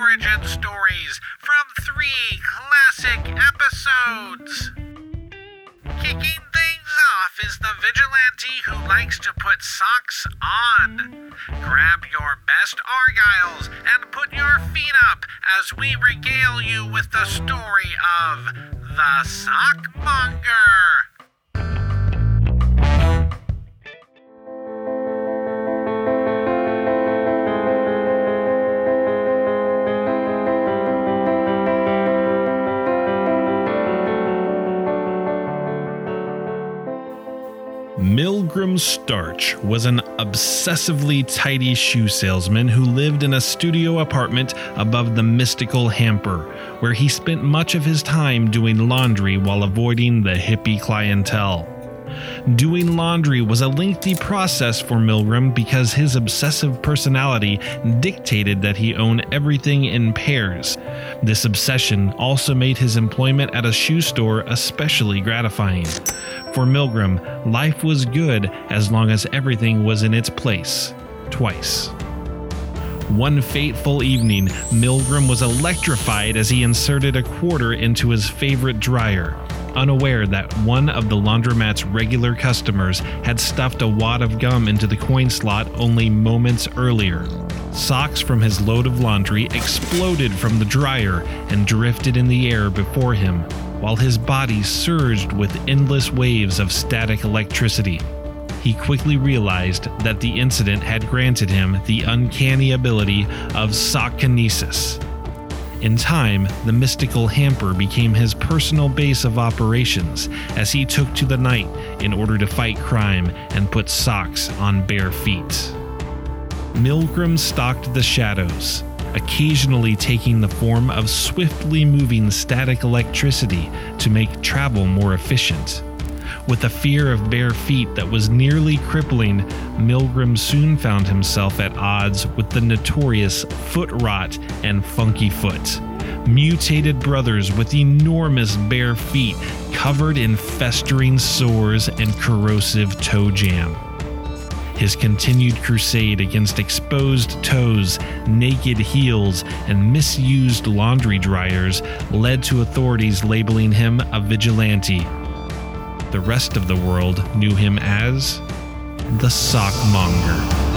origin stories from three classic episodes. Kicking things off is the vigilante who likes to put socks on. Grab your best argyles and put your feet up as we regale you with the story of the Sockmonger. Milgram Starch was an obsessively tidy shoe salesman who lived in a studio apartment above the mystical hamper, where he spent much of his time doing laundry while avoiding the hippie clientele. Doing laundry was a lengthy process for Milgram because his obsessive personality dictated that he own everything in pairs. This obsession also made his employment at a shoe store especially gratifying. For Milgram, life was good as long as everything was in its place. Twice. One fateful evening, Milgram was electrified as he inserted a quarter into his favorite dryer, unaware that one of the laundromat's regular customers had stuffed a wad of gum into the coin slot only moments earlier. Socks from his load of laundry exploded from the dryer and drifted in the air before him, while his body surged with endless waves of static electricity. He quickly realized that the incident had granted him the uncanny ability of sockkinesis. In time, the mystical hamper became his personal base of operations as he took to the night in order to fight crime and put socks on bare feet. Milgram stalked the shadows, occasionally taking the form of swiftly moving static electricity to make travel more efficient. With a fear of bare feet that was nearly crippling, Milgram soon found himself at odds with the notorious Foot Rot and Funky Foot, mutated brothers with enormous bare feet covered in festering sores and corrosive toe jam. His continued crusade against exposed toes, naked heels, and misused laundry dryers led to authorities labeling him a vigilante. The rest of the world knew him as the Sockmonger.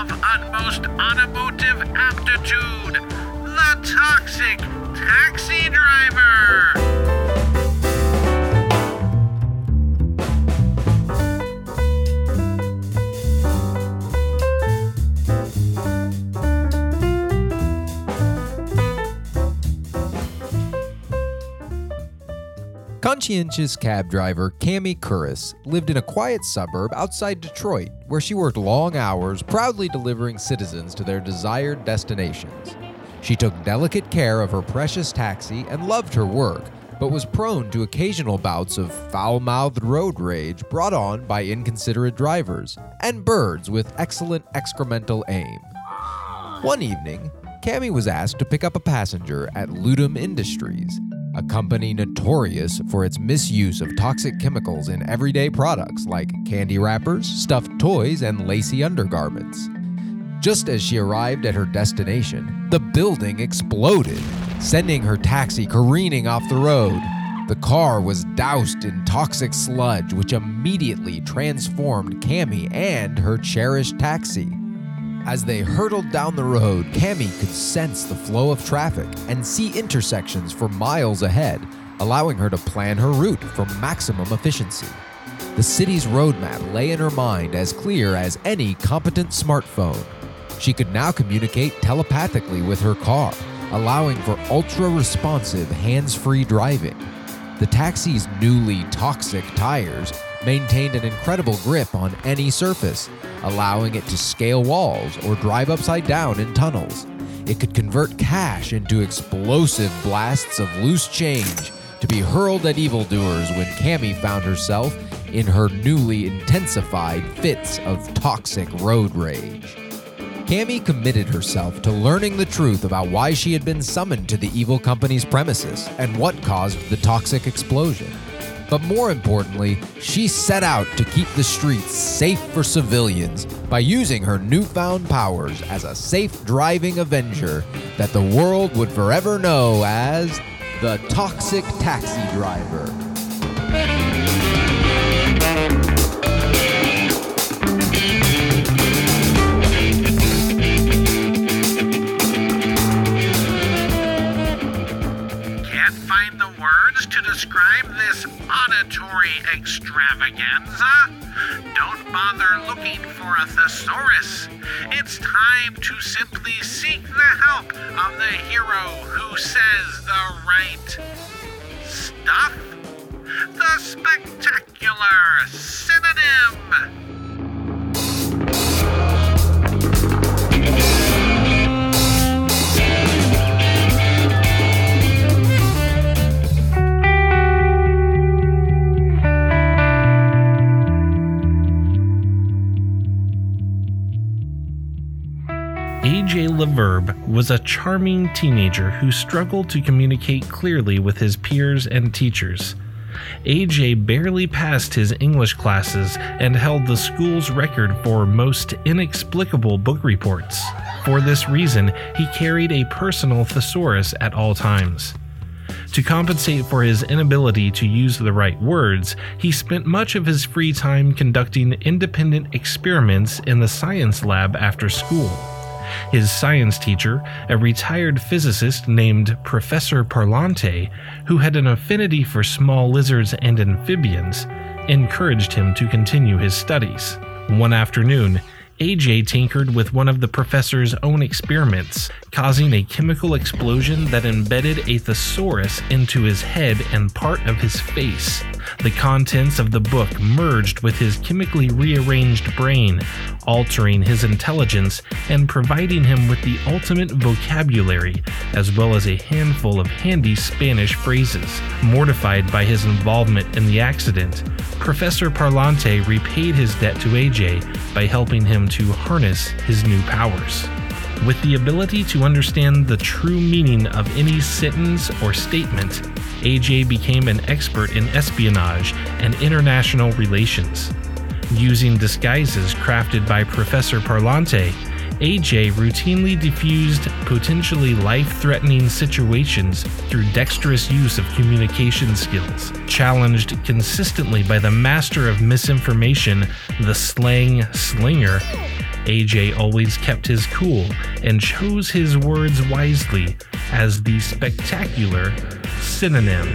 Of utmost automotive aptitude, the toxic taxi driver? Conscientious cab driver Cami Curris lived in a quiet suburb outside Detroit where she worked long hours proudly delivering citizens to their desired destinations. She took delicate care of her precious taxi and loved her work, but was prone to occasional bouts of foul mouthed road rage brought on by inconsiderate drivers and birds with excellent excremental aim. One evening, Cami was asked to pick up a passenger at Ludum Industries, a company notorious for its misuse of toxic chemicals in everyday products like candy wrappers, stuffed toys, and lacy undergarments. Just as she arrived at her destination, the building exploded, sending her taxi careening off the road. The car was doused in toxic sludge, which immediately transformed Cami and her cherished taxi. As they hurtled down the road, Cami could sense the flow of traffic and see intersections for miles ahead, allowing her to plan her route for maximum efficiency. The city's roadmap lay in her mind as clear as any competent smartphone. She could now communicate telepathically with her car, allowing for ultra responsive hands free driving. The taxi's newly toxic tires maintained an incredible grip on any surface, allowing it to scale walls or drive upside down in tunnels. It could convert cash into explosive blasts of loose change to be hurled at evildoers when Cammy found herself in her newly intensified fits of toxic road rage. Cammy committed herself to learning the truth about why she had been summoned to the evil company's premises and what caused the toxic explosion. But more importantly, she set out to keep the streets safe for civilians by using her newfound powers as a safe driving avenger that the world would forever know as the Toxic Taxi Driver. Words to describe this auditory extravaganza? Don't bother looking for a thesaurus. It's time to simply seek the help of the hero who says the right stuff. The spectacular synonym. AJ Leverbe was a charming teenager who struggled to communicate clearly with his peers and teachers. AJ barely passed his English classes and held the school's record for most inexplicable book reports. For this reason, he carried a personal thesaurus at all times. To compensate for his inability to use the right words, he spent much of his free time conducting independent experiments in the science lab after school. His science teacher, a retired physicist named Professor Parlante, who had an affinity for small lizards and amphibians, encouraged him to continue his studies. One afternoon, AJ tinkered with one of the professor's own experiments, causing a chemical explosion that embedded a thesaurus into his head and part of his face. The contents of the book merged with his chemically rearranged brain, altering his intelligence and providing him with the ultimate vocabulary, as well as a handful of handy Spanish phrases. Mortified by his involvement in the accident, Professor Parlante repaid his debt to AJ by helping him to harness his new powers. With the ability to understand the true meaning of any sentence or statement, AJ became an expert in espionage and international relations. Using disguises crafted by Professor Parlante, AJ routinely diffused potentially life threatening situations through dexterous use of communication skills. Challenged consistently by the master of misinformation, the slang slinger, AJ always kept his cool and chose his words wisely as the spectacular synonym.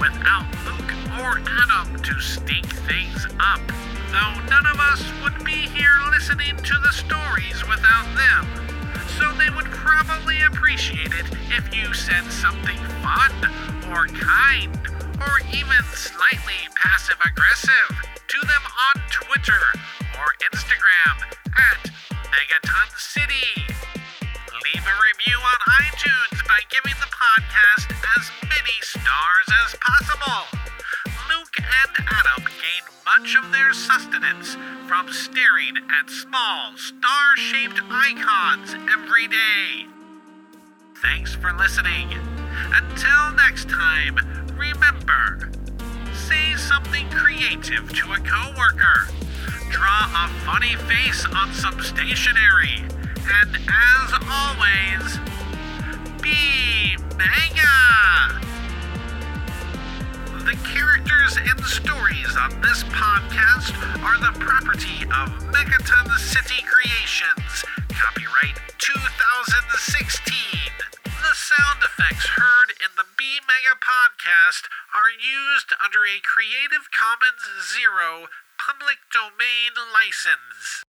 Without Luke or Adam to stink things up. Though none of us would be here listening to the stories without them. So they would probably appreciate it if you said something fun or kind or even slightly passive aggressive to them on Twitter or Instagram at Megaton City. Leave a review on iTunes by giving the podcast as stars as possible. Luke and Adam gain much of their sustenance from staring at small star shaped icons every day. Thanks for listening. Until next time, remember say something creative to a coworker. Draw a funny face on some stationery. And as always, be mega! The characters and stories on this podcast are the property of Megaton City Creations. Copyright 2016. The sound effects heard in the Be Mega podcast podcast are used under a Creative Commons Zero public domain license.